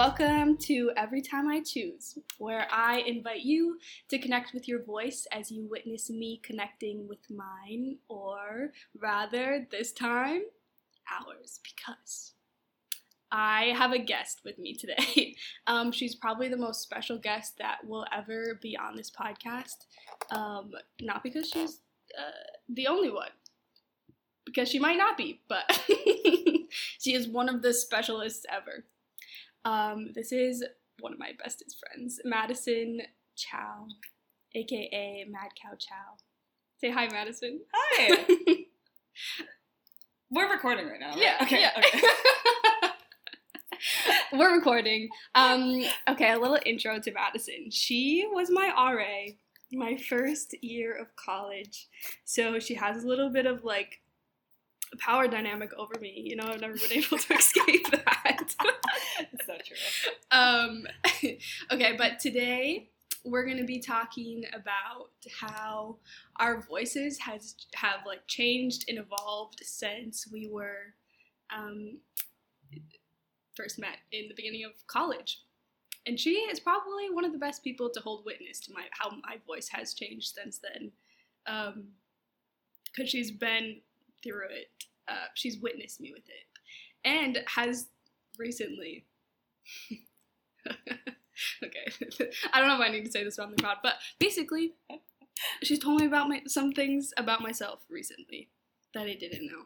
Welcome to Every Time I Choose, where I invite you to connect with your voice as you witness me connecting with mine, or rather, this time, ours, because I have a guest with me today. Um, she's probably the most special guest that will ever be on this podcast. Um, not because she's uh, the only one, because she might not be, but she is one of the specialists ever. Um, this is one of my bestest friends, Madison Chau, aka Mad Cow Chau. Say hi, Madison. Hi. We're recording right now. Right? Yeah. Okay. yeah. Okay. We're recording. Um, okay, a little intro to Madison. She was my RA my first year of college, so she has a little bit of like power dynamic over me. You know, I've never been able to escape that. So true. um, okay, but today we're gonna be talking about how our voices has have like changed and evolved since we were um, first met in the beginning of college. And she is probably one of the best people to hold witness to my how my voice has changed since then, because she's been through it. Uh, she's witnessed me with it, and has recently. okay, I don't know if I need to say this on the pod, but basically, she's told me about my some things about myself recently that I didn't know.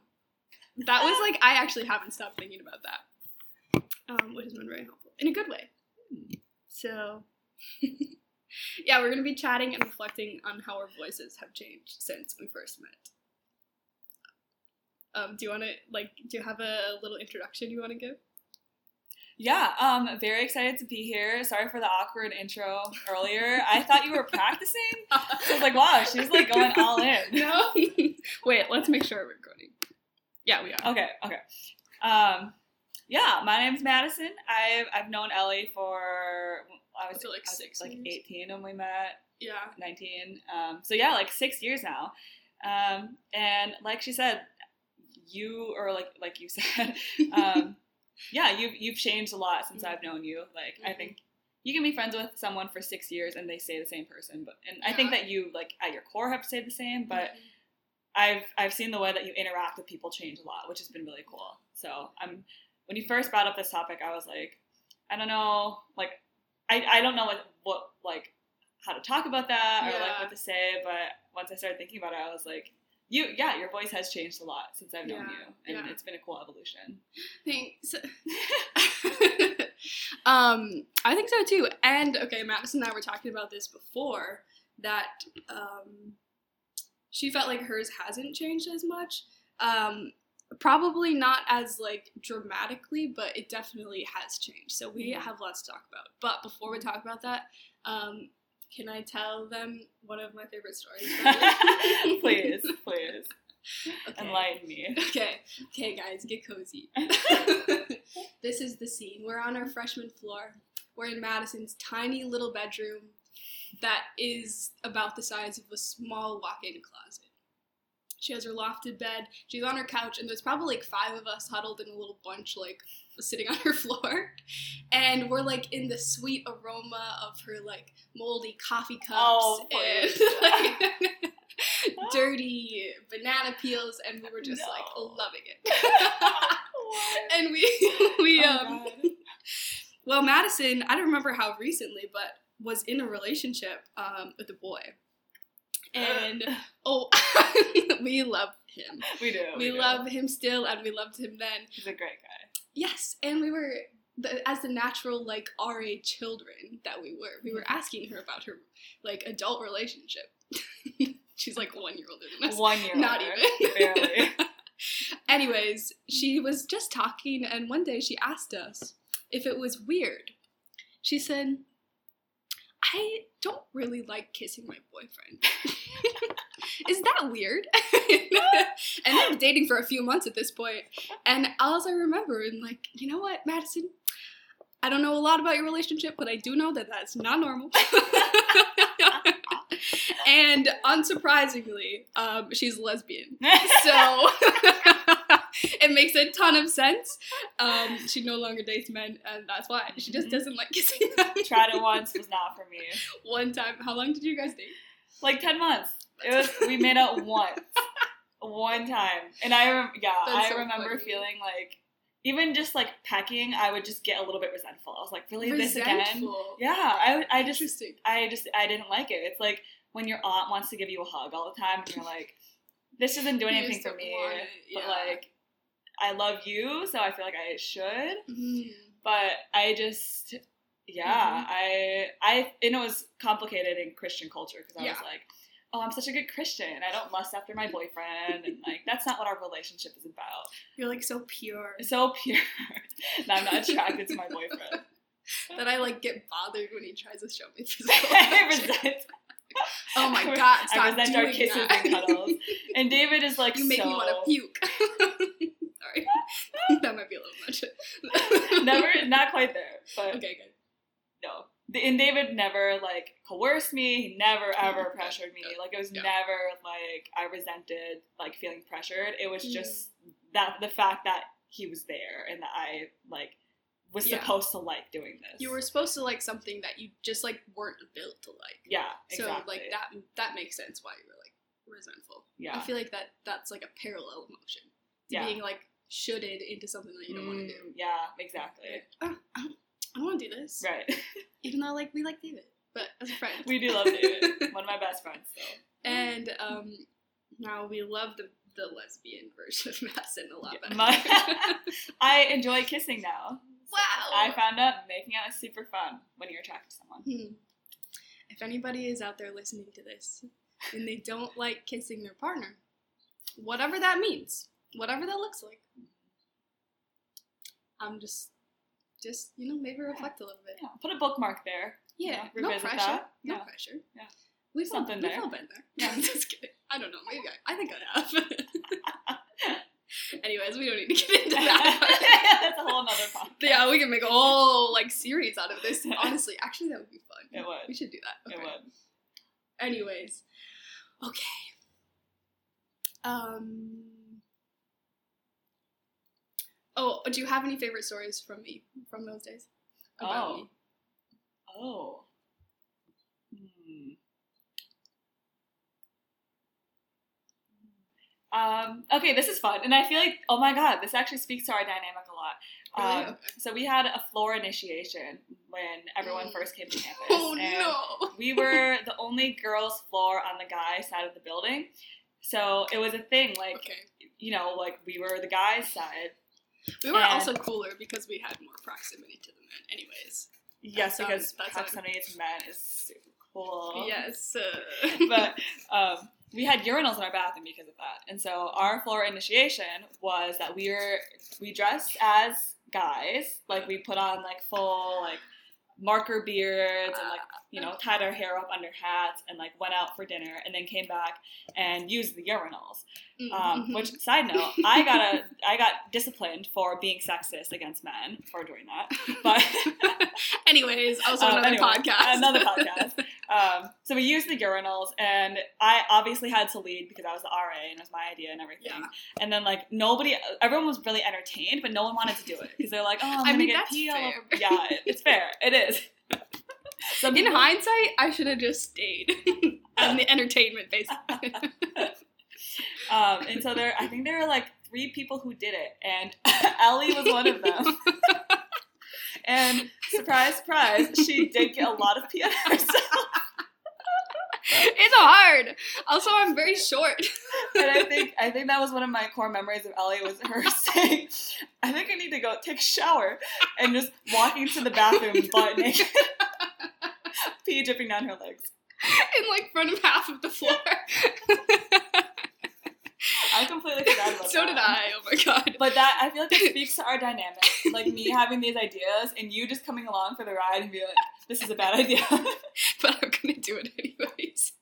That was like I actually haven't stopped thinking about that, um, which has been very helpful in a good way. So, yeah, we're gonna be chatting and reflecting on how our voices have changed since we first met. Um, do you want to like? Do you have a little introduction you want to give? Yeah, um, very excited to be here. Sorry for the awkward intro earlier. I thought you were practicing. So I was like, wow, she's like going all in. no. Wait, let's make sure we're recording. Yeah, we are. Okay, okay. Um, yeah, my name's Madison. I've I've known Ellie for I was I like I was, six like years. 18 when we met. Yeah. 19. Um, so yeah, like six years now. Um, and like she said, you or like like you said, um, yeah, you've you've changed a lot since I've known you. Like I Mhm. think you can be friends with someone for six years and they stay the same person. But and I think that you like at your core have stayed the same. But Mhm. I've I've seen the way that you interact with people change a lot, which has been really cool. So I'm when you first brought up this topic, I was like, I don't know, like I, I don't know like what like how to talk about that or like what to say, but once I started thinking about it, I was like, you yeah, your voice has changed a lot since I've known Yeah, you, and yeah. it's been a cool evolution. Thanks. um, I think so too. And okay, Madison and I were talking about this before that um, she felt like hers hasn't changed as much. Um, probably not as like dramatically, but it definitely has changed. So we Mhm. have lots to talk about. But before we talk about that, um, can I tell them one of my favorite stories? please, please Okay. enlighten me. Okay, okay, guys, get cozy. this is the scene. We're on our freshman floor. We're in Madison's tiny little bedroom that is about the size of a small walk in closet. She has her lofted bed. She's on her couch, and there's probably like five of us huddled in a little bunch, like sitting on her floor. And we're like in the sweet aroma of her like moldy coffee cups Oh, and like, dirty banana peels, and we were just like loving it. and we we Oh, um God. well Madison, I don't remember how recently, but was in a relationship um with a boy. And oh we love him. we do. We do. love him still and we loved him then. He's a great guy. Yes, and we were the, as the natural like RA children that we were. We were asking her about her like adult relationship. She's like one year older than us. One year Not older, even. barely. Anyways, she was just talking, and one day she asked us if it was weird. She said, I don't really like kissing my boyfriend. Is that weird? and were dating for a few months at this point. And all I remember, and like, you know what, Madison? I don't know a lot about your relationship, but I do know that that's not normal. and unsurprisingly, um, she's lesbian. So it makes a ton of sense. Um, she no longer dates men, and that's why she just Mhm. doesn't like kissing them. Tried it once, was not for me. One time, how long did you guys date? Like ten months. It was. We made out once, one time, and I yeah, That's I so remember funny. feeling like even just like pecking, I would just get a little bit resentful. I was like, really, this again? Yeah, I I just I just I didn't like it. It's like when your aunt wants to give you a hug all the time, and you're like, this isn't doing anything for me. it, But like, I love you, so I feel like I should. Mhm. But I just, yeah, Mhm. I I and it was complicated in Christian culture because I was like. Oh, I'm such a good Christian. I don't lust after my boyfriend, and like that's not what our relationship is about. You're like so pure so pure that I'm not attracted to my boyfriend. that I like get bothered when he tries to show me physical. I affection. resent. Oh my I god! Stop I resent doing our kisses that. and cuddles. And David is like you make so me want to puke. Sorry, that might be a little much. never, not quite there, but Okay, good. No. And David never like coerced me. He never ever Okay, pressured me. good. Like it was Yeah. never like I resented like feeling pressured. It was just that the fact that he was there and that I like was Yeah. supposed to like doing this. You were supposed to like something that you just like weren't built to like. yeah, exactly. So like that that makes sense why you were like resentful. Yeah. I feel like that that's like a parallel emotion to Yeah. being like shoulded into something that you don't want to do. Mm, Yeah, exactly. Like, oh, I don't, want to do this. Right. Even though like we like David, but as a friend. we do love David. One of my best friends. So. And um, now we love the the lesbian version of Madison a lot better. My- I enjoy kissing now. wow. I found out making out is super fun when you're attracted to someone. Hmm. If anybody is out there listening to this and they don't like kissing their partner, whatever that means, whatever that looks like, I'm just, just you know, maybe reflect a little bit. Yeah, put a bookmark there. Yeah, Yeah, no pressure. that. No Yeah. pressure. Yeah. We've all, Something we've there. all been there. Yeah. I'm just kidding. I don't know. Maybe I, I think I have. Anyways, we don't need to get into that. That's a whole nother podcast. yeah, we can make a whole like series out of this. Honestly, actually, that would be fun. It would. We should do that. It would. Anyways, okay. Um. Oh, do you have any favorite stories from me from those days? About Oh. me? Oh. Hmm. Um, okay, this is fun, and I feel like, oh my god, this actually speaks to our dynamic a lot. Really? Um, okay. So we had a floor initiation when everyone first came to campus. Oh and no! we were the only girls' floor on the guy side of the building. So it was a thing, like, Okay. you know, like we were the guys' side. We were and- also cooler because we had more proximity to the men. Anyways. Yes, sounds- because proximity to men is super cool. Yes. Uh, but um, we had urinals in our bathroom because of that. And so our floor initiation was that we were we dressed as guys, like we put on like full like marker beards and like you know tied our hair up under hats and like went out for dinner and then came back and used the urinals. Um, mhm. which side note, I got a I got disciplined for being sexist against men for doing that. But Anyways, also Um, another anyway, podcast. another podcast. Um, so we used the urinals, and I obviously had to lead because I was the RA and it was my idea and everything. Yeah. And then like nobody, everyone was really entertained, but no one wanted to do it because they're like, "Oh, I'm I gonna mean, get pee all fair. over." Yeah, it- it's fair. It is. Some In people- hindsight, I should have just stayed on the entertainment base. um, and so there, I think there were like three people who did it, and Ellie was one of them. And surprise, surprise, she did get a lot of pee on herself. it's hard. Also, I'm very short. and I think I think that was one of my core memories of Ellie was her saying, "I think I need to go take a shower," and just walking to the bathroom butt naked, pee dripping down her legs. in like front of half of the floor. I completely forgot about that. so that. did I. Oh my god. But that I feel like it speaks to our dynamic, like me having these ideas and you just coming along for the ride and be like, "This is a bad idea." But I'm gonna do it anyways.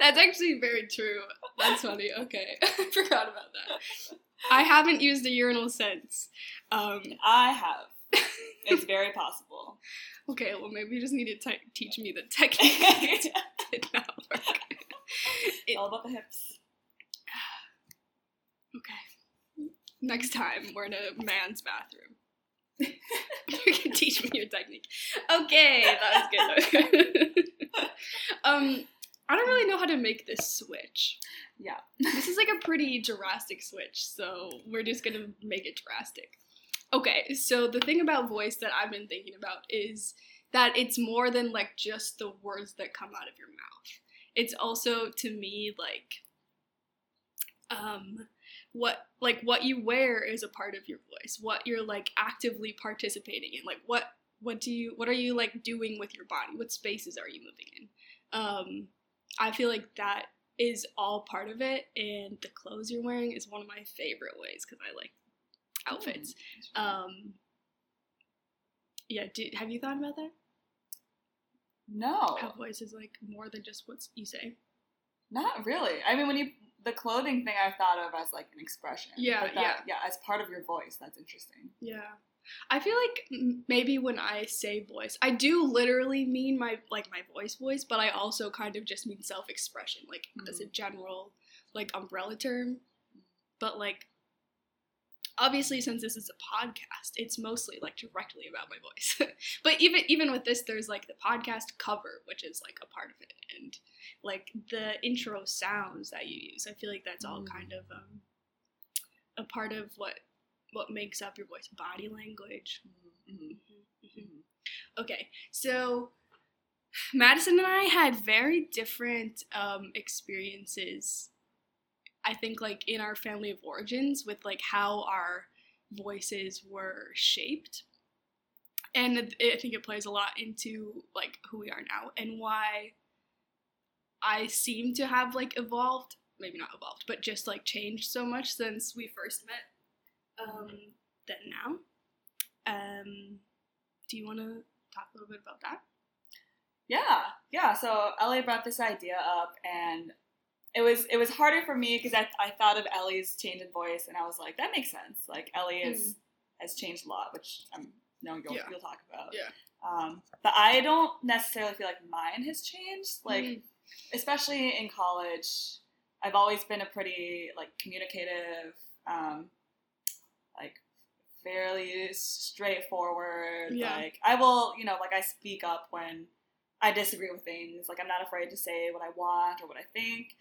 That's actually very true. That's funny. Okay, I forgot about that. I haven't used a urinal since. Um, I have. It's very possible. okay, well maybe you just need to te- teach me the technique. it did not work. It- All about the hips. Okay. next time we're in a man's bathroom. you can teach me your technique. Okay, that was good. um, I don't really know how to make this switch. Yeah. This is like a pretty drastic switch, so we're just gonna make it drastic. Okay, so the thing about voice that I've been thinking about is that it's more than like just the words that come out of your mouth. It's also to me like um what like what you wear is a part of your voice. What you're like actively participating in. Like what what do you what are you like doing with your body? What spaces are you moving in? Um I feel like that is all part of it and the clothes you're wearing is one of my favorite ways cuz I like outfits. Um yeah, do, have you thought about that? no, How voice is like more than just what you say. not really. I mean, when you the clothing thing, I thought of as like an expression. Yeah, but that, yeah, as part of your voice. That's interesting. Yeah. I feel like maybe when I say voice, I do literally mean my like my voice voice, but I also kind of just mean self-expression, like as a mm-hmm. general like umbrella term. But like obviously since this is a podcast, it's mostly like directly about my voice. but even even with this there's like the podcast cover, which is like a part of it and like the intro sounds that you use. I feel like that's all Mm. kind of um a part of what what makes up your voice body language Mhm. Mhm. okay so madison and i had very different um, experiences i think like in our family of origins with like how our voices were shaped and i think it plays a lot into like who we are now and why i seem to have like evolved maybe not evolved but just like changed so much since we first met um, now. Um, do you want to talk a little bit about that? Yeah, yeah. So Ellie brought this idea up, and it was it was harder for me because I, I thought of Ellie's change in voice, and I was like, that makes sense. Like Ellie is has changed a lot, which I'm no you'll Yeah. you'll talk about. Yeah. Um, but I don't necessarily feel like mine has changed. Like Mm. especially in college, I've always been a pretty like communicative, um, like fairly straightforward. Yeah. Like I will, you know, like I speak up when I disagree with things. Like I'm not afraid to say what I want or what I think,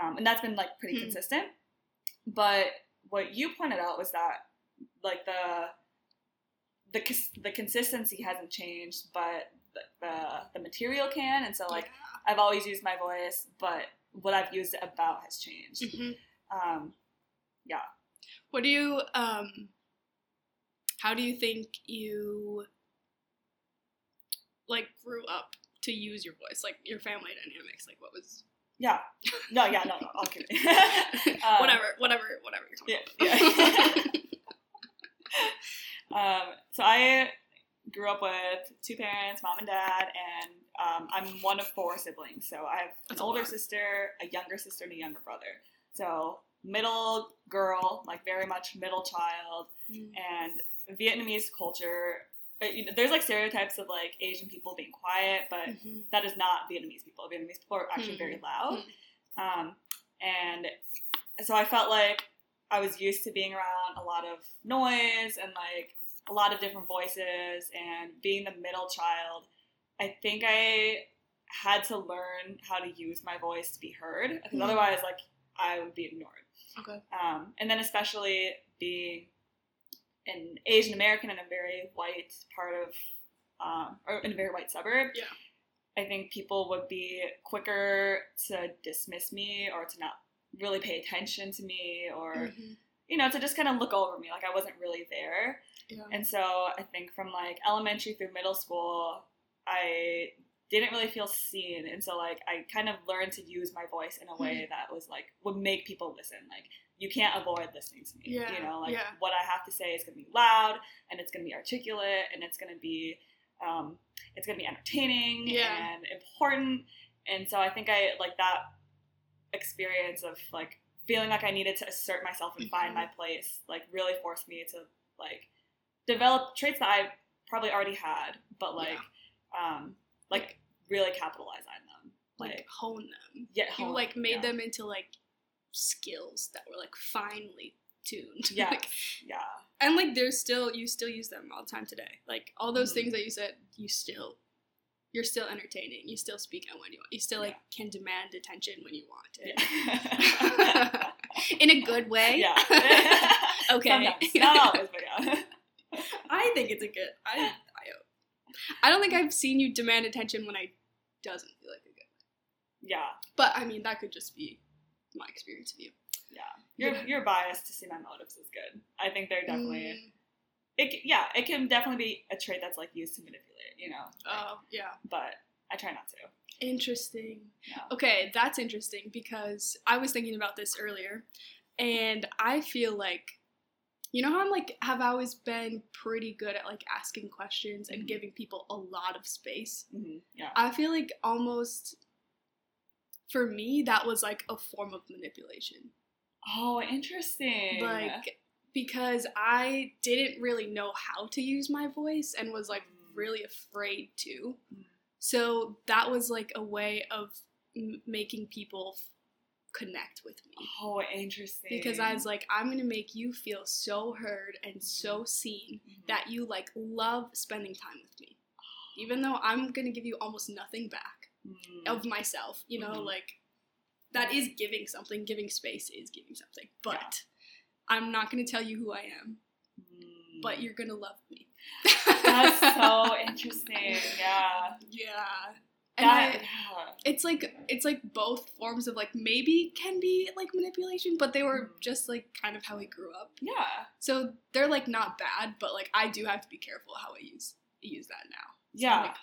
um, and that's been like pretty Hmm. consistent. But what you pointed out was that like the the the consistency hasn't changed, but the, the the material can, and so like I've always used my voice, but what I've used it about has changed. Mhm. Um, yeah. What do you um? How do you think you like grew up to use your voice? Like your family dynamics. Like what was yeah, no, yeah, no, no, okay. Um, whatever, whatever, whatever you're talking yeah, about. Um, so I grew up with two parents, mom and dad, and um, I'm one of four siblings. So I have That's an older lot. sister, a younger sister, and a younger brother. So middle girl, like very much middle child, Mm. and Vietnamese culture. Uh, you know, There's like stereotypes of like Asian people being quiet, but Mhm. that is not Vietnamese people. Vietnamese people are actually Hmm. very loud. Hmm. Um, and so I felt like I was used to being around a lot of noise and like a lot of different voices and being the middle child. I think I had to learn how to use my voice to be heard because Hmm. otherwise, like, I would be ignored. Okay. Um, and then especially being an Asian American in a very white part of, um, or in a very white suburb. Yeah. I think people would be quicker to dismiss me or to not really pay attention to me or, Mhm. you know, to just kind of look over me like I wasn't really there. Yeah. And so I think from like elementary through middle school, I didn't really feel seen. And so like I kind of learned to use my voice in a way that was like would make people listen. Like you can't avoid listening to me. Yeah, You know, like yeah. what I have to say is gonna be loud and it's gonna be articulate and it's gonna be um it's gonna be entertaining Yeah. and important. And so I think I like that experience of like feeling like I needed to assert myself and find Mhm. my place, like really forced me to like develop traits that I probably already had, but like um like really capitalize on them. like Like hone them. yeah, You hone- like made yeah. them into like skills that were like finely tuned. Yes. Like, yeah. and like there's still you still use them all the time today. Like all those Mhm. things that you said, you still you're still entertaining. You still speak out when you want. You still like can demand attention when you want it. Yeah. In a good way. yeah. Okay. Sometimes. Not always, but yeah. I think it's a good. I I I don't think I've seen you demand attention when I doesn't feel like a good. Yeah. But I mean that could just be my experience of you. Yeah. You're Yeah. you're biased to see my motives is good. I think they're definitely Mm, it yeah, it can definitely be a trait that's like used to manipulate, you know. like, Oh yeah. but I try not to. Interesting. Yeah. Okay, that's interesting because I was thinking about this earlier, and I feel like, you know how I'm like have always been pretty good at like asking questions and Mhm. giving people a lot of space. hmm Yeah. I feel like almost for me that was like a form of manipulation. Oh, interesting. Like because I didn't really know how to use my voice and was like Mm. really afraid to. Mm. So that was like a way of m- making people f- connect with me. oh, interesting. Because I was like, I'm gonna make you feel so heard and so seen Mhm. that you like love spending time with me. Even though I'm gonna give you almost nothing back Mm. of myself, you know, Mhm. like that is giving something, giving space is giving something. But Yeah. I'm not gonna tell you who I am, Mm. but you're gonna love me. That's so interesting. Yeah. Yeah. And That, I, yeah. it's like it's like both forms of like maybe can be like manipulation, but they were Mhm. just like kind of how we grew up. Yeah. So they're like not bad, but like I do have to be careful how I use use that now. So, Yeah. like,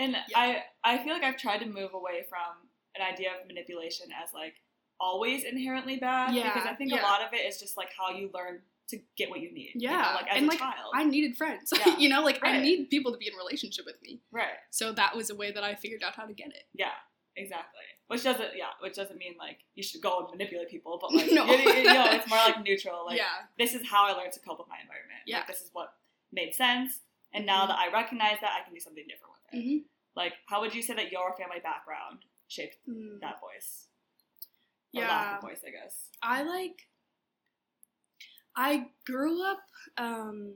And Yeah. I I feel like I've tried to move away from an idea of manipulation as like always inherently bad Yeah, because I think yeah. a lot of it is just like how you learn to get what you need. you know, Yeah, like as and, a like, child. I needed friends. Yeah. you know, like I need people to be in relationship with me. right. So that was a way that I figured out how to get it. Yeah. Exactly. Which doesn't yeah, which doesn't mean like you should go and manipulate people, but like No. you, you know, it's more like neutral. Like yeah. this is how I learned to cope with my environment. Yeah. Like this is what made sense. And now Mhm. that I recognize that I can do something different with it. hmm Like how would you say that your family background shaped Mm. that voice? Or Yeah. voice, I guess. I like I grew up um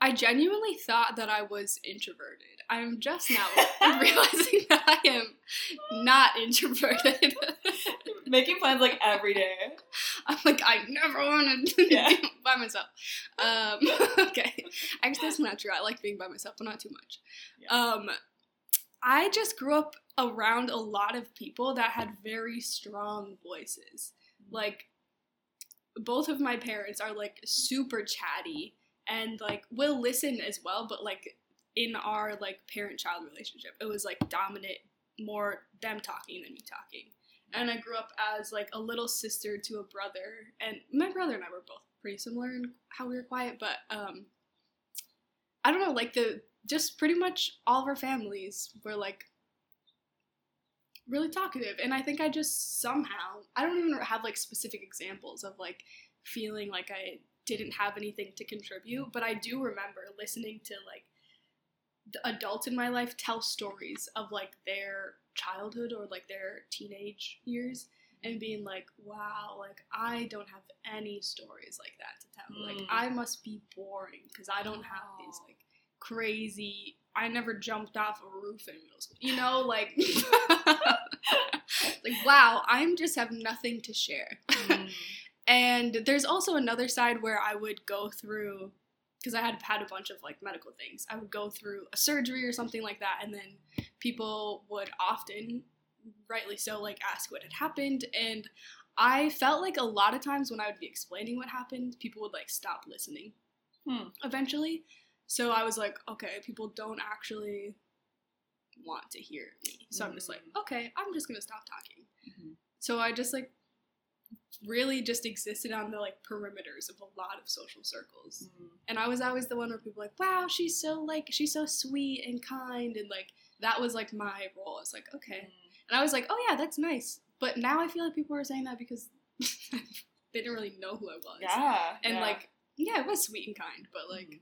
I genuinely thought that I was introverted. I'm just now realizing that I am not introverted. Making plans like every day. I'm like, I never wanted to Yeah. be by myself. Um, okay. Actually, that's not true. I like being by myself, but not too much. Yeah. Um, I just grew up around a lot of people that had very strong voices. Like, both of my parents are like super chatty and like will listen as well, but like in our like parent child relationship, it was like dominant, more them talking than me talking and I grew up as like a little sister to a brother, and my brother and I were both pretty similar in how we were quiet, but um, I don't know, like the just pretty much all of our families were like really talkative, and I think I just somehow I don't even have like specific examples of like feeling like I didn't have anything to contribute, but I do remember listening to like adults in my life tell stories of like their childhood or like their teenage years and being like wow like i don't have any stories like that to tell like Mm. i must be boring because i don't have these like crazy i never jumped off a roof in middle school you know like like wow i'm just have nothing to share Mm. and there's also another side where I would go through because I had had a bunch of like medical things. I would go through a surgery or something like that, and then people would often, rightly so, like ask what had happened. And I felt like a lot of times when I would be explaining what happened, people would like stop listening Hmm. eventually. So I was like, okay, people don't actually want to hear me. So I'm just like, Mm. okay, I'm just gonna stop talking. Mhm. So I just like really just existed on the like perimeters of a lot of social circles. Mm. And I was always the one where people were like, wow, she's so like she's so sweet and kind and like that was like my role. It's like, okay. And I was like, oh yeah, that's nice. But now I feel like people are saying that because they didn't really know who I was. Yeah. And yeah. like, yeah, it was sweet and kind, but like Mhm.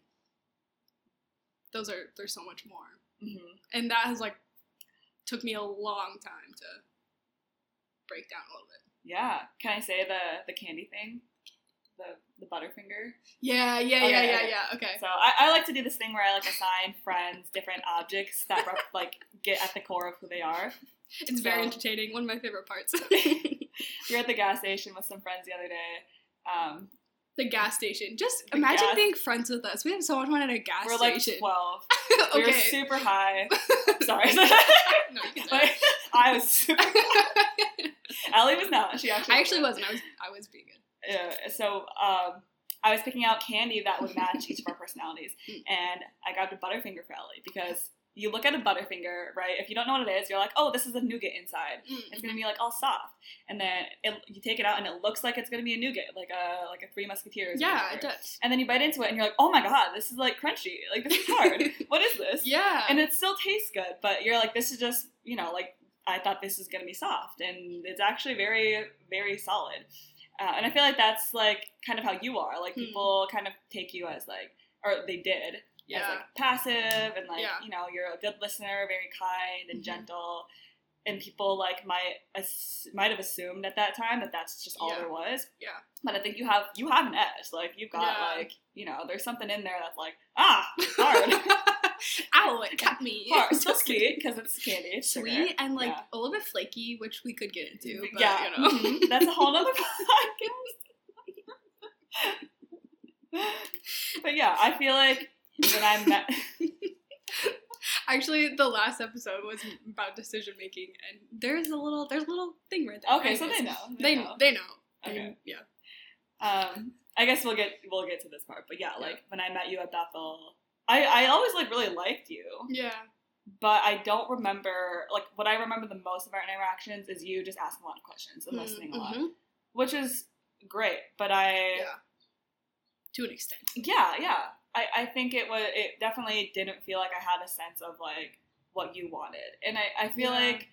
those are there's so much more. Mhm. And that has like took me a long time to break down a little bit. Yeah. Can I say the the candy thing? The the Butterfinger. Yeah, yeah, yeah, Okay, yeah, okay. yeah. Okay. So I, I like to do this thing where I like assign friends different objects that rep, like get at the core of who they are. It's very entertaining. One of my favorite parts. We were at the gas station with some friends the other day. Um, the gas station. Just imagine gas- being friends with us. We have so much fun at a gas station. we're like twelve. okay. We were super high. Sorry. no, you can But. I was super. Allie was not. She actually. I actually wasn't. I was. I was being good. Yeah, so um, I was picking out candy that would match each of our personalities, Mm. and I grabbed a Butterfinger for Ellie because you look at a Butterfinger, right? If you don't know what it is, you're like, oh, this is a nougat inside. It's gonna be like all soft, and then it, you take it out, and it looks like it's gonna be a nougat, like a like a Three Musketeers. Yeah, whatever. it does. And then you bite into it, and you're like, oh my god, this is like crunchy. Like this is hard. what is this? Yeah. and it still tastes good but you're like this is just you know like i thought this is going to be soft and it's actually very very solid uh, and i feel like that's like kind of how you are like Hmm. people kind of take you as like or they did as yeah. like passive and like Yeah. you know you're a good listener very kind and Mhm. gentle and people like might ass- might have assumed at that time that that's just all Yeah. there was Yeah. but i think you have you have an edge like you've got Yeah. like you know there's something in there that's like ah hard Ow! It cut me. hard still sweet because it's candy it's sugar. Sweet and like Yeah. a little bit flaky, which we could get into. But, yeah, You know. mhm. that's a whole nother podcast. but yeah, I feel like when I met, Actually, the last episode was about decision making, and there's a little there's a little thing right there. okay, so they know, They know. they know. Okay. And, yeah. Um, I guess we'll get we'll get to this part, but yeah, Yeah. like when I met you at Bethel, I I always like really liked you, Yeah. but I don't remember like what I remember the most of our interactions is you just asking a lot of questions and listening a lot, Mhm. which is great. But I Yeah. To an extent. yeah yeah I, I think it was it definitely didn't feel like i had a sense of like what you wanted and i, I feel Yeah. like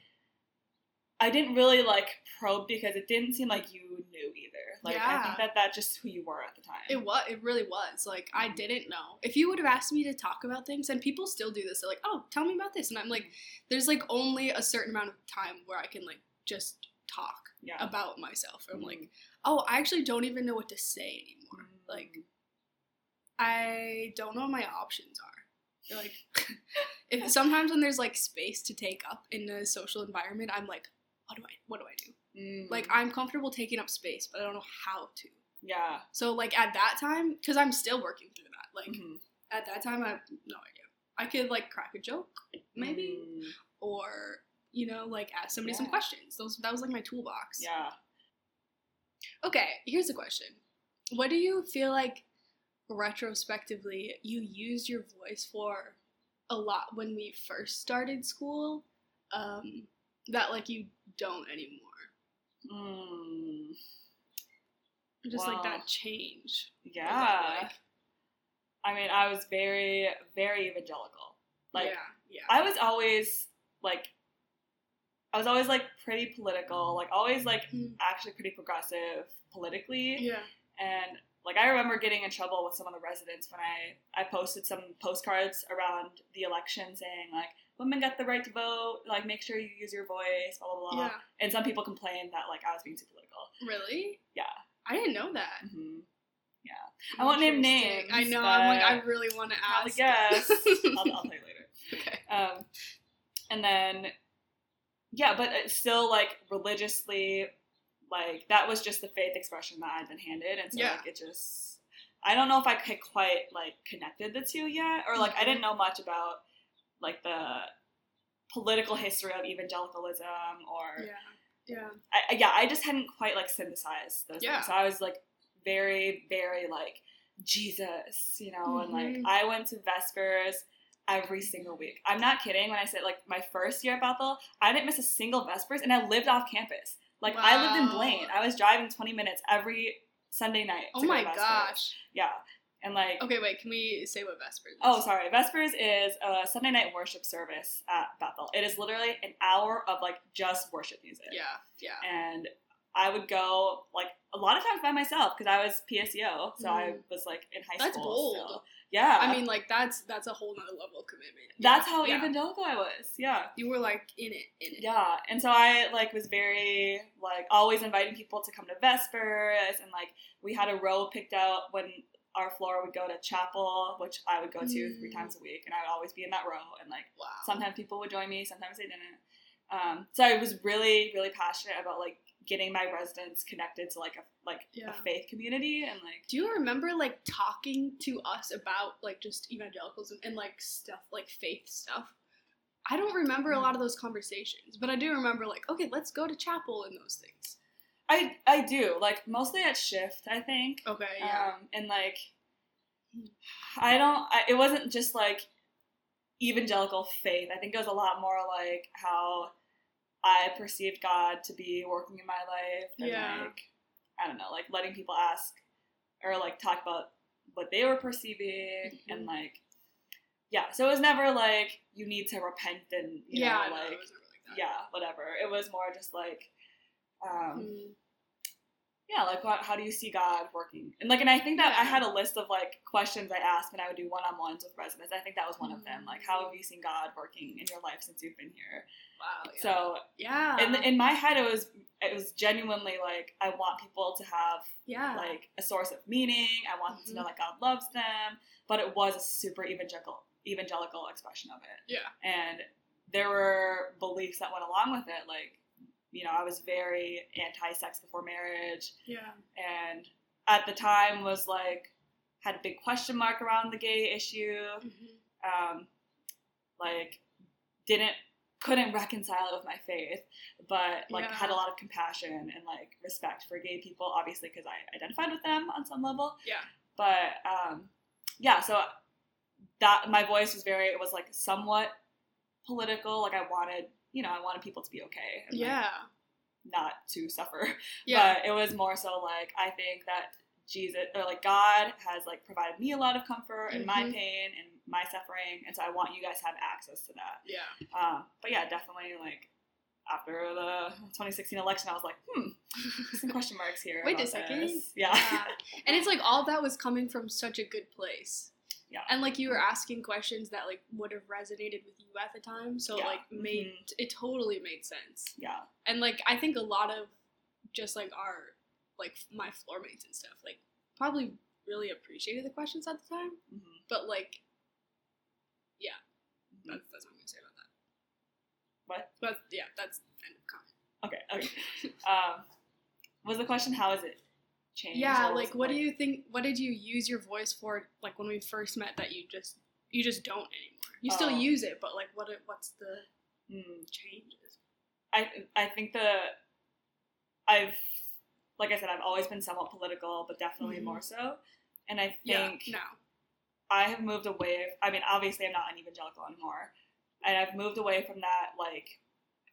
i didn't really like probe because it didn't seem like you knew either like i Yeah. think that that's just who you were at the time It was. It really was. Like I didn't know. If you would have asked me to talk about things, and people still do this, they're like, "Oh, tell me about this," and I'm like, "There's like only a certain amount of time where I can like just talk yeah about myself." I'm like, Mhm. "Oh, I actually don't even know what to say anymore. Mm. Like, I don't know what my options are." They're like, if sometimes when there's like space to take up in a social environment, I'm like, "What do I? What do I do?" Mm. Like, I'm comfortable taking up space, but I don't know how to. yeah So like at that time, because I'm still working through that. Like Mhm. at that time, I have no idea. I could like crack a joke, maybe, Mm. or you know, like ask somebody some questions. Those that was like my toolbox. yeah Okay, here's a question. What do you feel like retrospectively you used your voice for a lot when we first started school? Um, that like you don't anymore. Mm. Just like that change. Yeah that like? i mean i was very very evangelical like yeah, yeah. I was always like, I was always like pretty political, like always like Mm. actually pretty progressive politically. yeah. And like I remember getting in trouble with some of the residents when I I posted some postcards around the election saying like women got the right to vote, like make sure you use your voice, blah blah blah. Yeah. And some people complained that like I was being too political. Really? Yeah. I didn't know that. hmm I won't name Interesting. I know. I'm like, I really want to ask. guess. I'll, I'll tell you later. okay. Um, and then, yeah, but it's still like religiously, like that was just the faith expression that I'd been handed, and so Yeah. like it just, I don't know if I could quite like connected the two yet, or like I didn't know much about like the political history of evangelicalism, or Yeah. Yeah. I, yeah, I just hadn't quite like synthesized those Yeah. things. So I was like very, very like Jesus, you know, and like Mhm. I went to Vespers every single week. I'm not kidding when I say like my first year at Bethel, I didn't miss a single Vespers and I lived off campus. Like I lived in Blaine. I was driving 20 minutes every Sunday night. Oh my gosh. Yeah. And like Okay, wait. Can we say what Vespers? Is? Oh, sorry. Vespers is a Sunday night worship service at Bethel. It is literally an hour of like just worship music Yeah. Yeah. and I would go like a lot of times by myself because I was PSEO, so I Mm. was like in high That's school. That's bold. still. Yeah, I mean, like that's that's a whole nother level of commitment. that's how yeah. evangelical I was. Yeah. you were like in it, in it. Yeah, and so I like was very like always inviting people to come to Vespers, and like we had a row picked out when our floor would go to chapel, which I would go to three Mm. times a week, and I would always be in that row, and like Wow. sometimes people would join me, sometimes they didn't. Um, so I was really, really passionate about like getting my residents connected to like a like Yeah. a faith community, and like Do you remember like talking to us about like just evangelicalism and like stuff like faith stuff? I don't remember a lot of those conversations, but I do remember like, okay, let's go to chapel and those things. I I do like mostly at shift, I think. Okay, yeah. Um, and like, I don't. I, it wasn't just like evangelical faith. I think it was a lot more like how I perceived God to be working in my life, and Yeah. like I don't know, like letting people ask or like talk about what they were perceiving, and Mhm. like yeah. So it was never like you need to repent and you yeah, know like like yeah whatever. It was more just like. Um, Mm. yeah, like what, how do you see God working? And like, and I think that I had a list of like questions I asked when I would do one-on-ones with residents. I think that was one of them. Like, how have you seen God working in your life since you've been here? Wow. Yeah. So yeah. in in my head, it was it was genuinely like I want people to have yeah. like a source of meaning. I want them to know Mhm. that God loves them. But it was a super evangelical evangelical expression of it. Yeah. And there were beliefs that went along with it, like. You know, I was very anti-sex before marriage yeah. and at the time was like had a big question mark around the gay issue Mhm. um, like didn't couldn't reconcile it with my faith but like Yeah. had a lot of compassion and like respect for gay people obviously because i identified with them on some level Yeah. but um, yeah so that my voice was very it was like somewhat political like i wanted you know i wanted people to be okay and, like, Yeah. not to suffer Yeah. but it was more so like I think that Jesus or like God has like provided me a lot of comfort in my Mhm. pain and my suffering, and so I want you guys to have access to that. yeah. Um, but yeah, definitely like after the 2016 election, I was like, hmm, some question marks here. Wait a second. Yeah. Yeah. and it's like all that was coming from such a good place. Yeah. And like you were asking questions that like would have resonated with you at the time, so Yeah. like made Mhm. it totally made sense. yeah. And like I think a lot of just like our like my floor mates and stuff like probably really appreciated the questions at the time, hmm but like yeah, that's, that's what I'm gonna say about that. What? But yeah, that's end of comment. Okay. Okay. um, was the question how is it changed? Yeah, like what do you think? What did you use your voice for? Like when we first met, that you just you just don't anymore. You still Oh. use it, but like what? What's the Hmm. changes? I I think the I've like I said I've always been somewhat political, but definitely Mhm. more so. And I think Yeah, no. I have moved away. I mean, obviously, I'm not an evangelical anymore, and I've moved away from that, like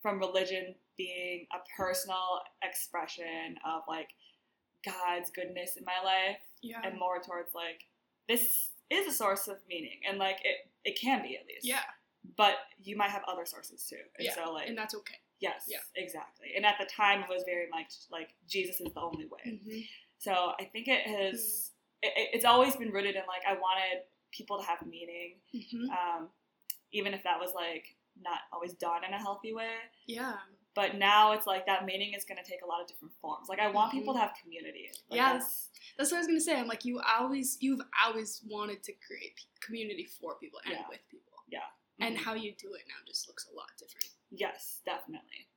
from religion being a personal expression of like God's goodness in my life, Yeah, and more towards like this is a source of meaning, and like it it can be at least. yeah, But you might have other sources too, and Yeah, so like and that's okay. Yes. Yeah. Exactly. And at the time, it was very much like Jesus is the only way. Mm-hmm. So I think it has. It, it- it's always been rooted in like I wanted people to have meaning, Mm-hmm. um, even if that was like not always done in a healthy way. Yeah, But now it's like that meaning is going to take a lot of different forms. Like I want people to have community. Like, Mm-hmm. That's- that's what I was gonna say. I'm like you always you've always wanted to create community for people and Yeah. with people, Yeah. and Mhm. how you do it now just looks a lot different. Yes, definitely.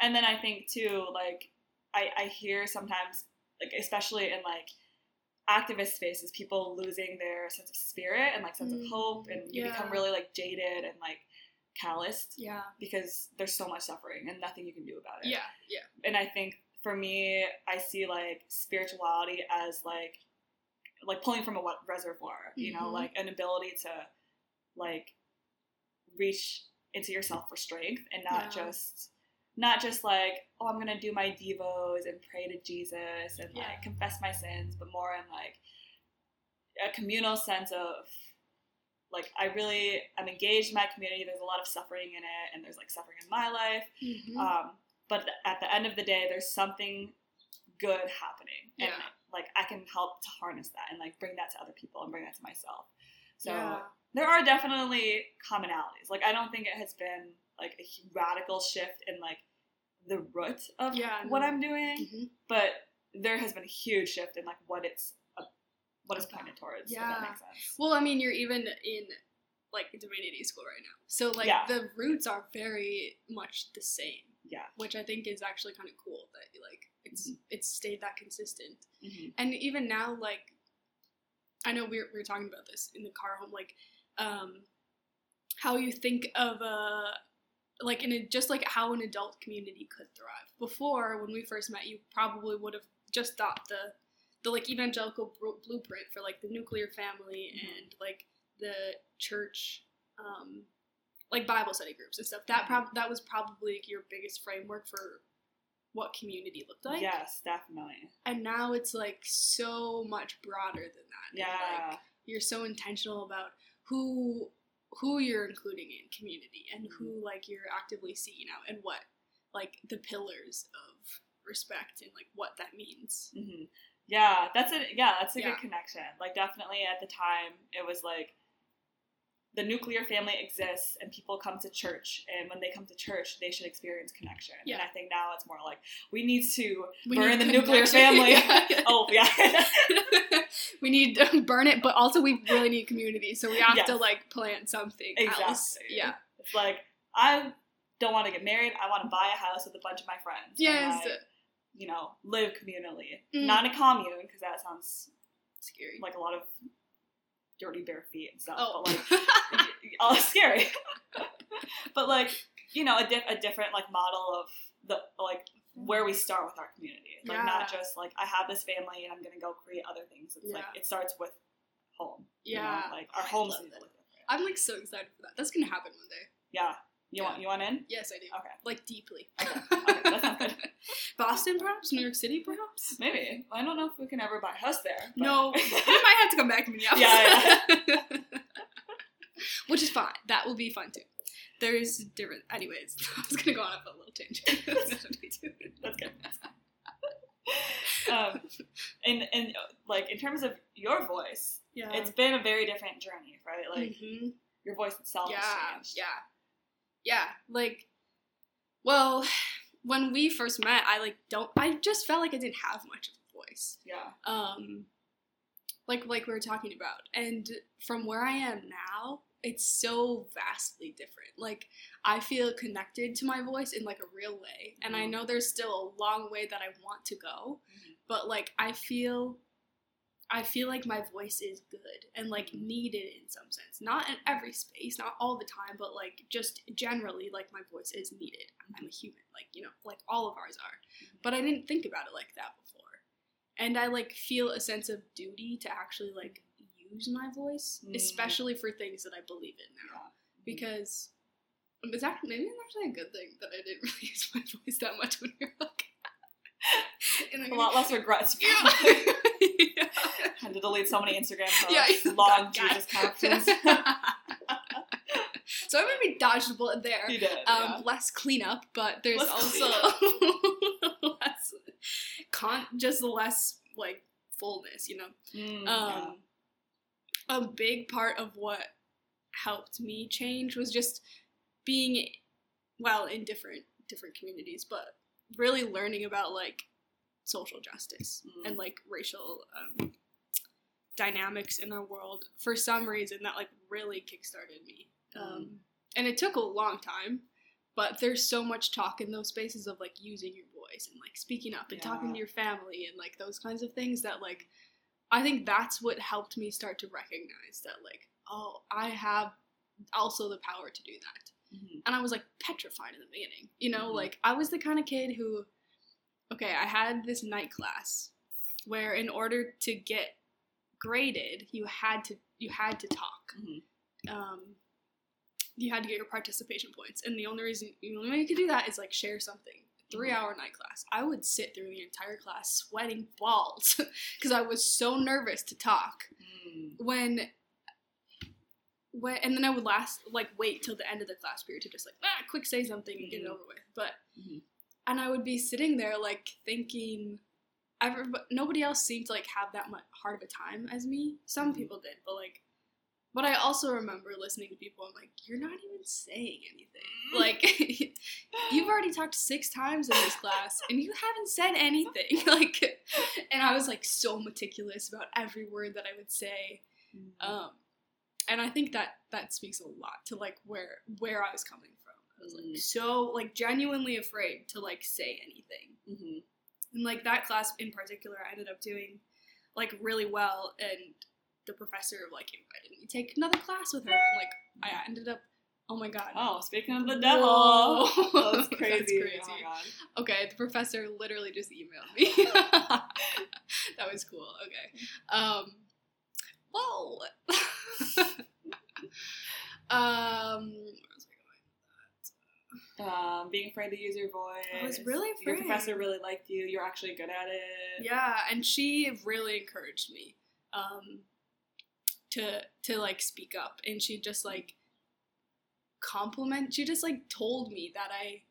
And then I think too, like I, I hear sometimes, like especially in like activist spaces, people losing their sense of spirit and like sense Mm, of hope, and you become really like jaded and like calloused Yeah, because there's so much suffering and nothing you can do about it. yeah, yeah. And I think for me, I see like spirituality as like like pulling from a reservoir, you know, Mhm. like an ability to like reach into yourself for strength and not Yeah. just not just like oh i'm gonna do my devos and pray to jesus and Yeah. like confess my sins but more in like a communal sense of like i really i'm engaged in my community there's a lot of suffering in it and there's like suffering in my life Mhm. um, but at the end of the day there's something good happening, and like I can help to harness that and like bring that to other people and bring that to myself. So yeah. there are definitely commonalities. Like I don't think it has been like a radical shift in like the root of Yeah, what. I'm doing, Mhm. but there has been a huge shift in like what it's what it's pointed towards. Yeah. that makes sense. Well, I mean, you're even in like divinity school right now, so like Yeah. the roots are very much the same, Yeah. which I think is actually kind of cool that like it's Mm-hmm. it's stayed that consistent. hmm and even now like i know we were, we were talking about this in the car home like um how you think of a like in a just like how an adult community could thrive before when we first met you probably would have just thought the the like evangelical blueprint for like the nuclear family Mhm. and like the church um like bible study groups and stuff that prob- that was probably like, your biggest framework for what community looked like yes, definitely. and now it's like so much broader than that. and, Yeah. like, you're so intentional about who who you're including in community and Mm-hmm. who like you're actively seeking out and what like the pillars of respect and like what that means. hmm Yeah, that's a yeah, that's a Yeah. good connection. Like definitely at the time it was like the nuclear family exists and people come to church and when they come to church they should experience connection. And Yeah. I think now it's more like we need to We burn need the nuclear family. Yeah. oh yeah. we need to burn it, but also we really need community, so we have to like plant something else. Exactly. Yeah. it's like I don't want to get married. I want to buy a house with a bunch of my friends. and, Yes. like, you know, live communally, Mm. not in a commune because that sounds Scary. like a lot of dirty bare feet and stuff. oh. But like, all scary. but like, you know, a, di- a different like model of the like where we start with our community. Like not just like I have this family and I'm gonna go create other things. It's like Yeah. it starts with home. you know? yeah. like our I homes need to look. I'm like so excited for that. That's gonna happen one day. Yeah. You Yeah. want you want in? Yes, I do. Okay. Like deeply. Okay. Okay. That sounds good. Boston, perhaps? New York City, perhaps? Maybe. I don't know if we can ever buy a house there. but- No, we might have to come back to Minneapolis. Yeah, yeah. Which is fine. That will be fun too. There's different. Anyways, I was gonna go on a little tangent. That's good. um, and and like in terms of your voice, yeah. it's been a very different journey, right? Like Mhm. your voice itself yeah, has changed. yeah, yeah. Like, well, when we first met, I like don't. I just felt like I didn't have much of a voice. Yeah. um like like we were talking about and from where i am now it's so vastly different like i feel connected to my voice in like a real way and i Mhm. know there's still a long way that i want to go Mhm. but like i feel i feel like my voice is good and like needed in some sense not in every space not all the time but like just generally like my voice is needed i'm a human like you know like all of ours are mm-hmm. but I didn't think about it like that before. And I like feel a sense of duty to actually like use my voice, Mm. especially for things that I believe in now. Yeah. Mm-hmm. Because um, it's actually maybe it's actually a good thing that I didn't really use my voice that much when we were like the A lot less regrets. Yeah. Yeah. Had to delete so many Instagram posts. Yeah, long God, Jesus captions. so I maybe dodged a bullet there. you did. um, less cleanup, but there's Less also less con just less like fullness, you know. yeah. Mm, yeah. Um, a big part of what helped me change was just being well in different different communities, but really learning about like social justice Mm. and like racial um, dynamics in our world for some reason that like really kickstarted me. Um, and it took a long time, but there's so much talk in those spaces of like using your voice and like speaking up and talking to your family and like those kinds of things that like I think that's what helped me start to recognize that like oh I have also the power to do that Mhm. and I was like petrified in the beginning. You know, Mhm. like I was the kind of kid who, okay, I had this night class where in order to get graded, you had to you had to talk. Mhm. Um, you had to get your participation points, and the only reason the only way you could do that is like share something. Three Mhm. hour night class. I would sit through the entire class sweating balls because I was so nervous to talk Mm. when when and then I would last like wait till the end of the class period to just like ah quick say something and get it Mhm. over with. But Mhm. And I would be sitting there like thinking ever, but nobody else seemed to like have that much hard of a time as me. Some mm-hmm. people did, but like, but I also remember listening to people. I'm like, you're not even saying anything. Mm-hmm. Like, you've already talked six times in this class, and you haven't said anything. Like, and I was like so meticulous about every word that I would say. Mm-hmm. Um, and I think that that speaks a lot to like where where I was coming from. I was like Mm. so like genuinely afraid to like say anything. hmm And like that class in particular, I ended up doing like really well, and the professor like invited me to take another class with her, and like I ended up. Oh my god. Oh, speaking of the devil, that's That's crazy. crazy. Oh. Okay, the professor literally just emailed me. that was cool. Okay. Um. Whoa. um. Where was I Um, being afraid to use your voice. I was really Your professor really liked you. You're actually good at it. Yeah, and she really encouraged me. Um. To to like speak up, and she just like compliment. She just like told me that I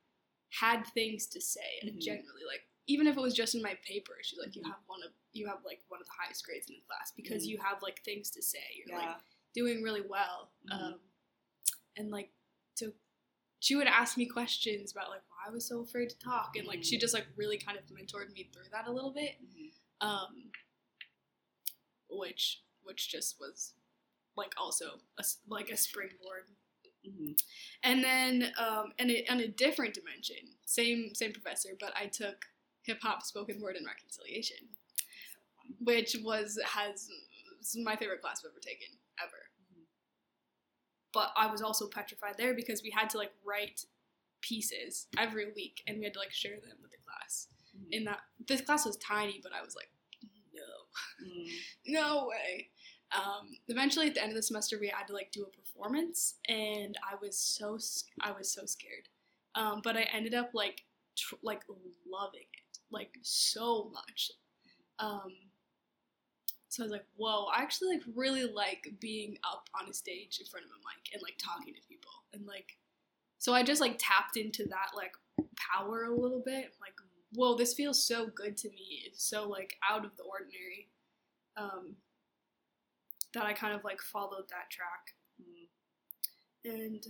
had things to say, and Mhm. generally like even if it was just in my paper, she's like, you Mhm. have one of you have like one of the highest grades in the class because Mhm. you have like things to say. You're Yeah. like doing really well. Mhm. Um, and like she would ask me questions about like why I was so afraid to talk, and like she Mhm. just like really kind of mentored me through that a little bit. Mhm. Um, which which just was like also a, like a springboard Mhm. and then um, and it, on a different dimension, same same professor, but I took hip hop, spoken word, and reconciliation, which was has my favorite class I've ever taken. But I was also petrified there because we had to like write pieces every week, and we had to like share them with the class. Mhm. In that this class was tiny, but I was like, no Mhm. no way. Um, eventually, at the end of the semester, we had to like do a performance, and I was so I was so scared. Um, but I ended up like tr- like loving it like so much. Um, so I was like, whoa, I actually like really like being up on a stage in front of a mic and like talking to people and like. So I just like tapped into that like power a little bit. Like, whoa, this feels so good to me. It's so like out of the ordinary. Um, that I kind of like followed that track. And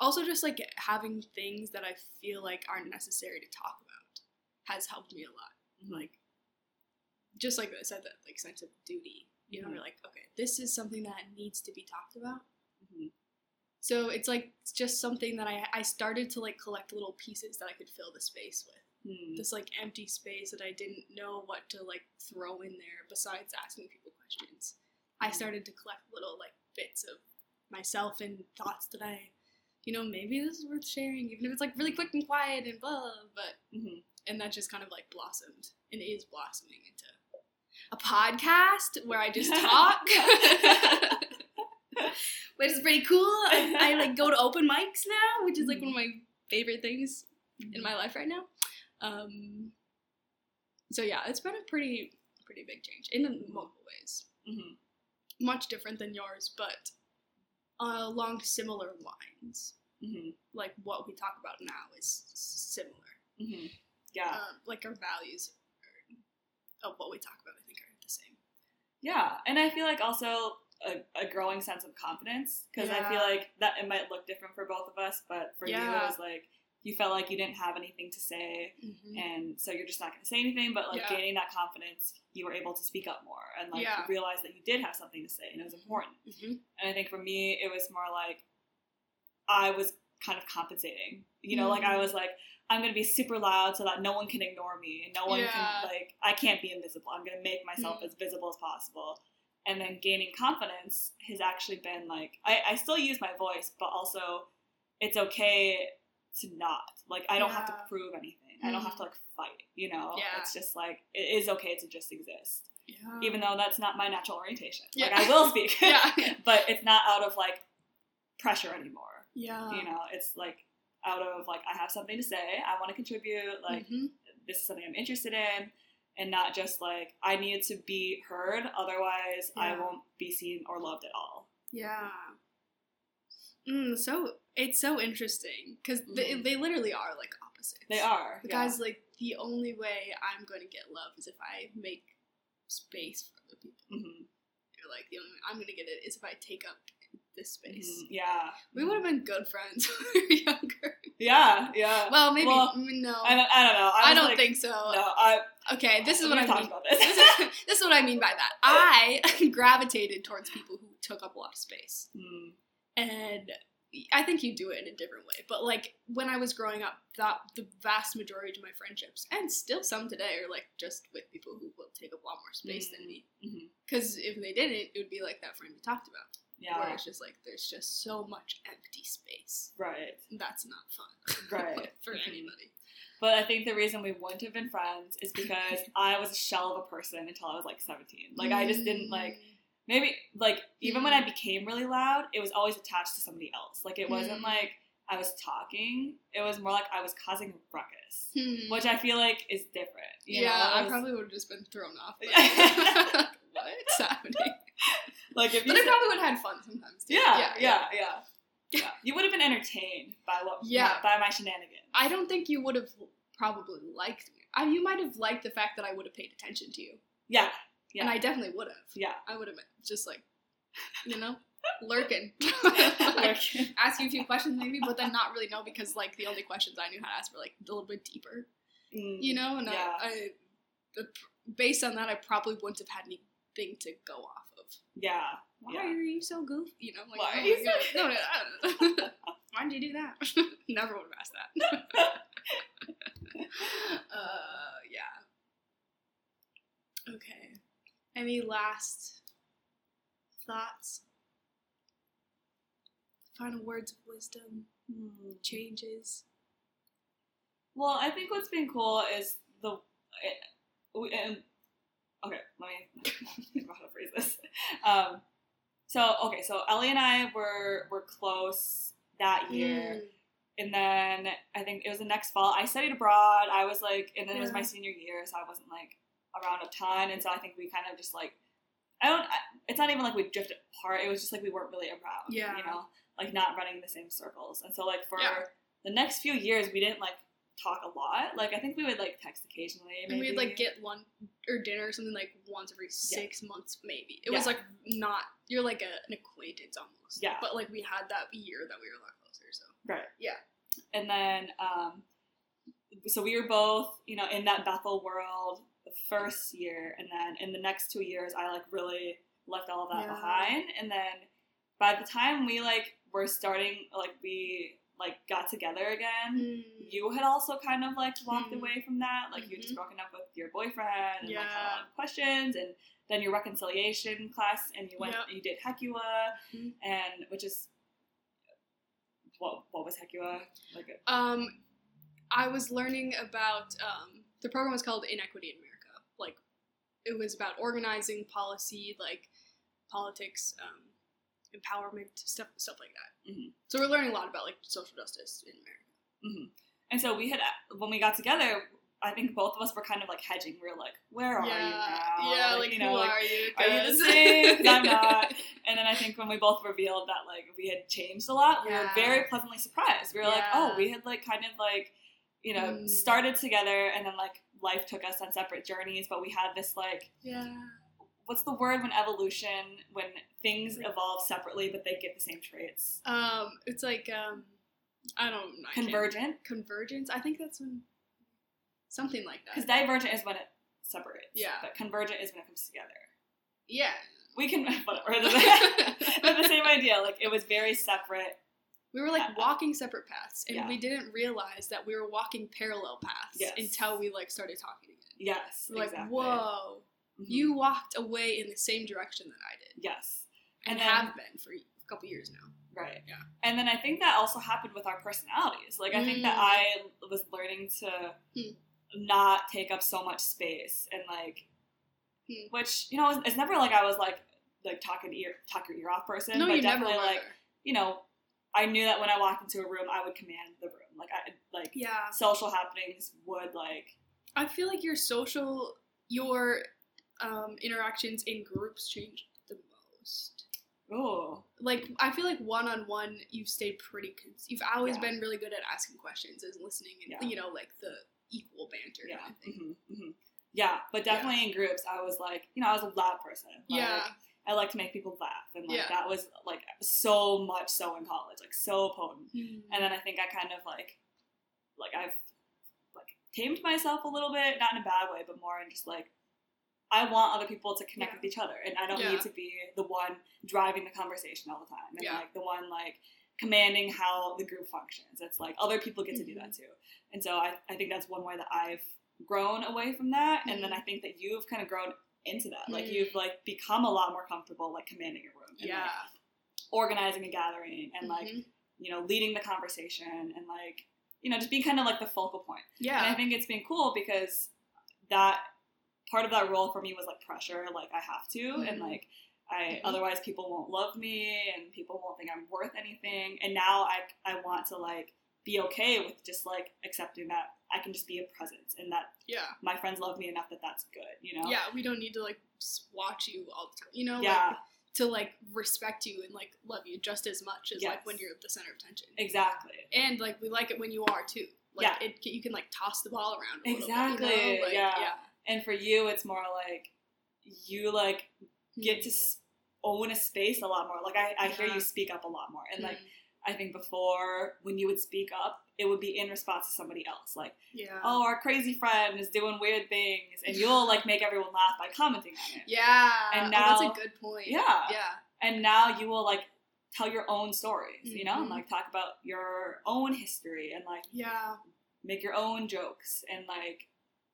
also just like having things that I feel like aren't necessary to talk about has helped me a lot. Like just like I said that like sense of duty. You know, Mhm. you're like, okay, this is something that needs to be talked about. Mhm. So it's like it's just something that I I started to like collect little pieces that I could fill the space with. Mhm. This like empty space that I didn't know what to like throw in there besides asking people questions. I started to collect little like bits of myself and thoughts that I, you know, maybe this is worth sharing, even if it's like really quick and quiet and blah. But Mhm. and that just kind of like blossomed and is blossoming into a podcast where I just talk. Which is pretty cool. I, I like go to open mics now, which is like one of my favorite things in my life right now. Um, so yeah, it's been a pretty pretty big change in multiple ways. Mhm. Much different than yours, but uh, along similar lines. Mhm. Like what we talk about now is similar. Mhm. Yeah. Um, like our values of what we talk about, I think, are the same. Yeah, and I feel like also a, a growing sense of confidence because I feel like that it might look different for both of us, but for you it was like you felt like you didn't have anything to say, and so you're just not going to say anything. But like Yeah. gaining that confidence, you were able to speak up more and like Yeah. realize that you did have something to say, and it was important. Mhm. And I think for me, it was more like I was kind of compensating. You know, like I Mm. was like, I'm gonna be super loud so that no one can ignore me and no one Yeah. can like I can't be invisible. I'm gonna make myself Mm. as visible as possible. And then gaining confidence has actually been like I, I still use my voice, but also it's okay to not. Like I don't have to prove anything. I don't have to Mm. like fight, you know? Yeah. It's just like it is okay to just exist. Yeah. Even though that's not my natural orientation. Like. I will speak. yeah. but it's not out of like pressure anymore. Yeah. You know, it's like out of like I have something to say, I want to contribute, like Mhm. this is something I'm interested in, and not just like I need to be heard, otherwise I won't be seen or loved at all. Yeah. Mm, so it's so interesting because they, Mhm. they literally are like opposites. They are. The yeah. guy's like, the only way I'm going to get love is if I make space for other people. Mhm, You're like, the only way I'm going to get it is if I take up this space. mhm, Yeah. We would have been good friends when we were younger. Yeah. Yeah. Well, maybe Well, mm, no. I don't, I don't know. I, I don't like, think so. No, I. Okay, this is what I mean. about this. this, is, this is what I mean by that. I gravitated towards people who took up a lot of space, Hmm, and I think you do it in a different way. But like when I was growing up, that the vast majority of my friendships, and still some today, are like just with people who will take up a lot more space than me. mhm. Because if they didn't, it would be like that friend we talked about, where Yeah. it's just like there's just so much empty space. Right. That's not fun, Right. for Mhm. anybody. But I think the reason we wouldn't have been friends is because I was a shell of a person until I was like 17. Like I just didn't like maybe like even when I became really loud, it was always attached to somebody else. Like it wasn't Mm. like I was talking. It was more like I was causing ruckus, Hmm. which I feel like is different. Yeah, know? I probably would have just been thrown off. Like, What's happening? Like if you But I probably would have had fun sometimes too. yeah, yeah, yeah, yeah, You would have been entertained by what Yeah. by my shenanigans. I don't think you would have probably liked me. I, you might have liked the fact that I would have paid attention to you, yeah, Yeah. and I definitely would have. yeah. I would have been just like, you know, lurking, Like, ask you a few questions maybe, but then not really know because like the only questions I knew how to ask were like a little bit deeper, mm, you know. And Yeah. I, I based on that, I probably wouldn't have had anything to go off of. Yeah, Why Yeah. are you so goofy? You know, like, Why oh are you God. so- no, no, I don't. Why'd you do that? Never would have asked that. uh, yeah. Okay. Any last thoughts? Final words of wisdom, Hmm. changes. Well, I think what's been cool is the. It, we, and, okay, let me think about how to phrase this. Um, so okay, so Ellie and I were were close that year, and then I think it was the next fall. I studied abroad. I was like, and then it was my senior year, so I wasn't like around a ton, and so I think we kind of just like. I don't. I, it's not even like we drifted apart. It was just like we weren't really around. Yeah. You know, like not running the same circles, and so like for Yeah. the next few years, we didn't like talk a lot. Like I think we would like text occasionally. And we'd like get lunch or dinner or something like once every six months, maybe. It was like not you're like a, an acquaintance almost. Yeah. But like we had that year that we were a lot closer. So Right. Yeah. And then, um, so we were both, you know, in that Bethel world the first year, and then in the next two years, I like really left all of that Yeah. behind. And then by the time we like were starting, like we like got together again. You had also kind of like walked Hmm. away from that, like you'd Mhm. broken up with your boyfriend and like had a lot of questions, and then your reconciliation class, and you went, Yep. you did HECUA, Mhm. and which is what what was HECUA like? A, Um, I was learning about um, the program was called Inequity in America. Like, it was about organizing policy, like politics, um, empowerment, stuff, stuff like that. Mhm. So we're learning a lot about like social justice in America. And so we had when we got together, I think both of us were kind of like hedging. We were like, "Where are you now? yeah, like, you know, who like, are you? are you the 'Cause- same? 'Cause I'm not. And then I think when we both revealed that like we had changed a lot, we were very pleasantly surprised. We were like, oh, we had like kind of like, you know, Mm. started together and then like life took us on separate journeys, but we had this like yeah. What's the word when evolution when things evolve separately but they get the same traits? Um, it's like um, I don't. I Convergent. Convergence. I think that's when something like that. Because divergent is when it separates. Yeah. But convergent is when it comes together. yeah. We can whatever. but the same idea. Like it was very separate. We were like walking separate paths, and Yeah. we didn't realize that we were walking parallel paths Yes. until we like started talking again. Yes. We're like, whoa, Mhm. you walked away in the same direction that I did, Yes. and, And then- have been for a couple years now. Right. Yeah. And then I think that also happened with our personalities. Like I think that Mm. I was learning to Hmm. not take up so much space and like Hmm. which, you know, it's, never like I was like like talking ear talk your ear off person. no, but definitely like, you know, I knew that when I walked into a room I would command the room. Like I like yeah, social happenings would like I feel like your social, your um, interactions in groups changed the most. Oh, Like I feel like one on one, you've stayed pretty. Cons- you've always Yeah. been really good at asking questions and listening, and Yeah. you know, like the equal banter yeah. kind of thing. hmm hmm Yeah, but definitely in groups, I was like, you know, I was a loud person. Like, Yeah, I like to make people laugh, and like that was like so much so in college, like so potent. Mhm. And then I think I kind of like, like I've like tamed myself a little bit, not in a bad way, but more in just like, I want other people to connect Yeah. with each other, and I don't Yeah. need to be the one driving the conversation all the time, and Yeah. like the one like commanding how the group functions. It's like other people get to do Mm-hmm. that too, and so I, I think that's one way that I've grown away from that, and Mm-hmm. then I think that you've kind of grown into that, like Mm. you've like become a lot more comfortable like commanding a room, and, like, yeah, organizing a gathering, and like Mhm. you know, leading the conversation and like, you know, just being kind of like the focal point. Yeah, And I think it's been cool because that part of that role for me was like pressure, like I have to, and Mhm. like I Mhm. otherwise people won't love me and people won't think I'm worth anything. And now I I want to like be okay with just like accepting that I can just be a presence and that yeah, my friends love me enough that that's good, you know? yeah. We don't need to like watch you all the time, you know. Yeah. Like, to like respect you and like love you just as much as like when you're at the center of attention. Exactly. And like we like it when you are too. Like Yeah. it, you can like toss the ball around. Exactly. Bit, you know? like, yeah. yeah. And for you, it's more like you like get to own a space a lot more. Like I, I hear you speak up a lot more, and like Mm. I think before when you would speak up, it would be in response to somebody else, like yeah. oh our crazy friend is doing weird things, and you'll like make everyone laugh by commenting on it. Yeah. And oh, that's a good point. Yeah. Yeah. And now you will like tell your own stories, you know, and Mhm. like talk about your own history and like Yeah. make your own jokes and like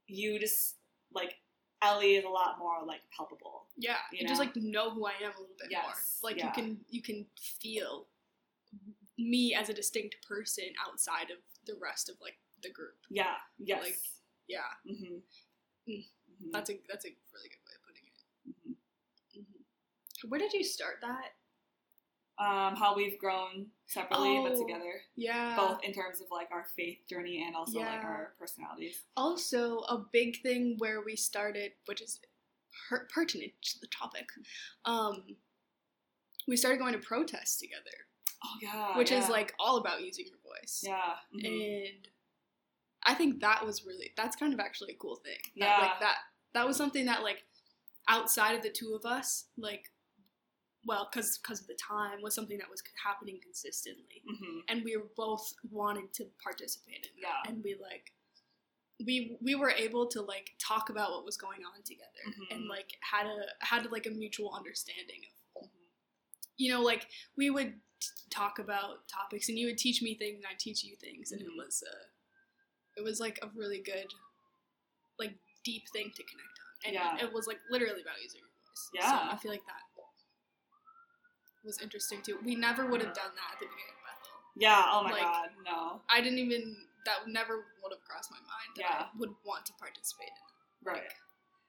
you just like Ellie is a lot more like palpable. Yeah. You You, just like know who I am a little bit Yes, more. Like yeah. you can you can feel me as a distinct person outside of the rest of like the group. Yeah. Yes. Like, Yeah. hmm Mm. That's a that's a really good way of putting it. hmm hmm Where did you start that? Um, how we've grown separately but Oh, together, Yeah. both in terms of like our faith journey and also like our personalities. Also, a big thing where we started, which is per- pertinent to the topic, um, we started going to protests together, Oh yeah, which yeah. is like all about using your voice. yeah, mhm. And I think that was really that's kind of actually a cool thing. That, Yeah. like that that was something that like outside of the two of us, like well, because because of the time was something that was happening consistently, Mhm. and we were both wanted to participate in that, Yeah. and we like we we were able to like talk about what was going on together, Mhm. and like had a had like a mutual understanding of Mhm. you know, like we would t- talk about topics, and you would teach me things, and I teach you things, and it was a, it was like a really good, like deep thing to connect on, and Yeah. it was like literally about using your voice. Yeah. so I feel like that was interesting too. We never would have done that at the beginning of Bethel. Yeah. Oh my Like- god, no. I didn't even that never would have crossed my mind that Yeah. I would want to participate in. it. Right.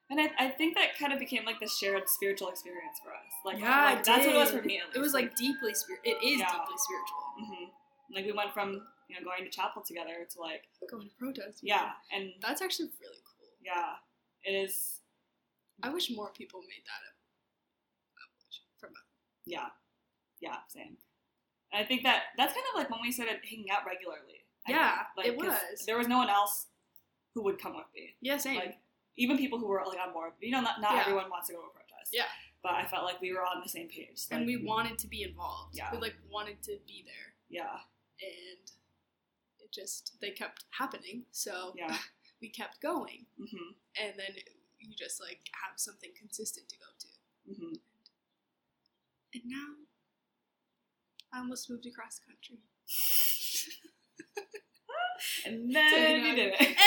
And I, I think that kind of became like the shared spiritual experience for us. Like, Yeah, like, that's what it was for me. At least. It was like deeply spirit. It is Yeah. deeply spiritual. hmm like we went from you know going to chapel together to like Going to protest. yeah, and That's actually really cool. yeah, it is I wish more people made that a, a from yeah, yeah, same. And I think that that's kind of like when we started hanging out regularly. I Yeah. Like, it was. There was no one else who would come with me. yeah same. Like even people who were like on board. You know, not, not Yeah. everyone wants to go to a protest. Yeah. But I felt like we were on the same page. and we wanted to be involved. Yeah. We like wanted to be there, yeah, and it just they kept happening. So yeah. we kept going, hmm and then you just like have something consistent to go to. hmm And now I almost moved across the country. And then know. you did it. And then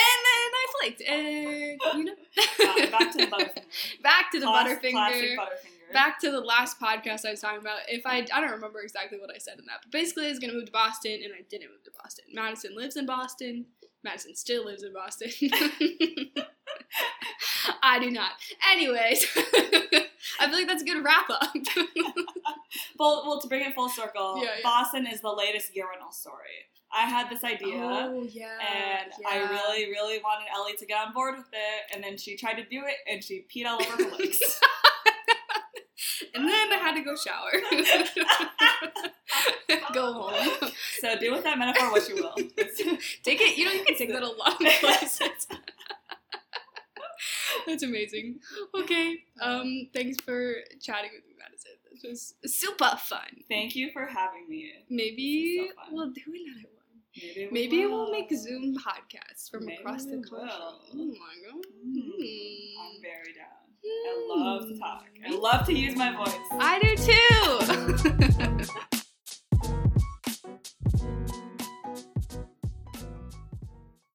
I flaked, and you know, Back- back to the Butterfinger. back to the Class- Butterfinger, Butterfinger. back to the last podcast I was talking about. If I, I don't remember exactly what I said in that, but basically I was gonna move to Boston, and I didn't move to Boston. Madison lives in Boston. Madison still lives in Boston. I do not. Anyways, I feel like that's a good wrap up. Well, well, to bring it full circle, Yeah, yeah. Boston is the latest urinal story. I had this idea, Oh yeah. and I really, really wanted Ellie to get on board with it, and then she tried to do it, and she peed all over her legs. and then I had to go shower. go home. So do with that metaphor what you will. Take it, you know, you can take that a lot of places. That's amazing. Okay. Um, thanks for chatting with me, Madison. This was super fun. Thank you for having me. Maybe so we'll do another one. Maybe, we Maybe will. we'll make Zoom podcasts from Maybe across the country. Will. Oh my god. Mm. I'm hmm. very down. Mm. I hmm. love to talk. I love to use my voice. I do too.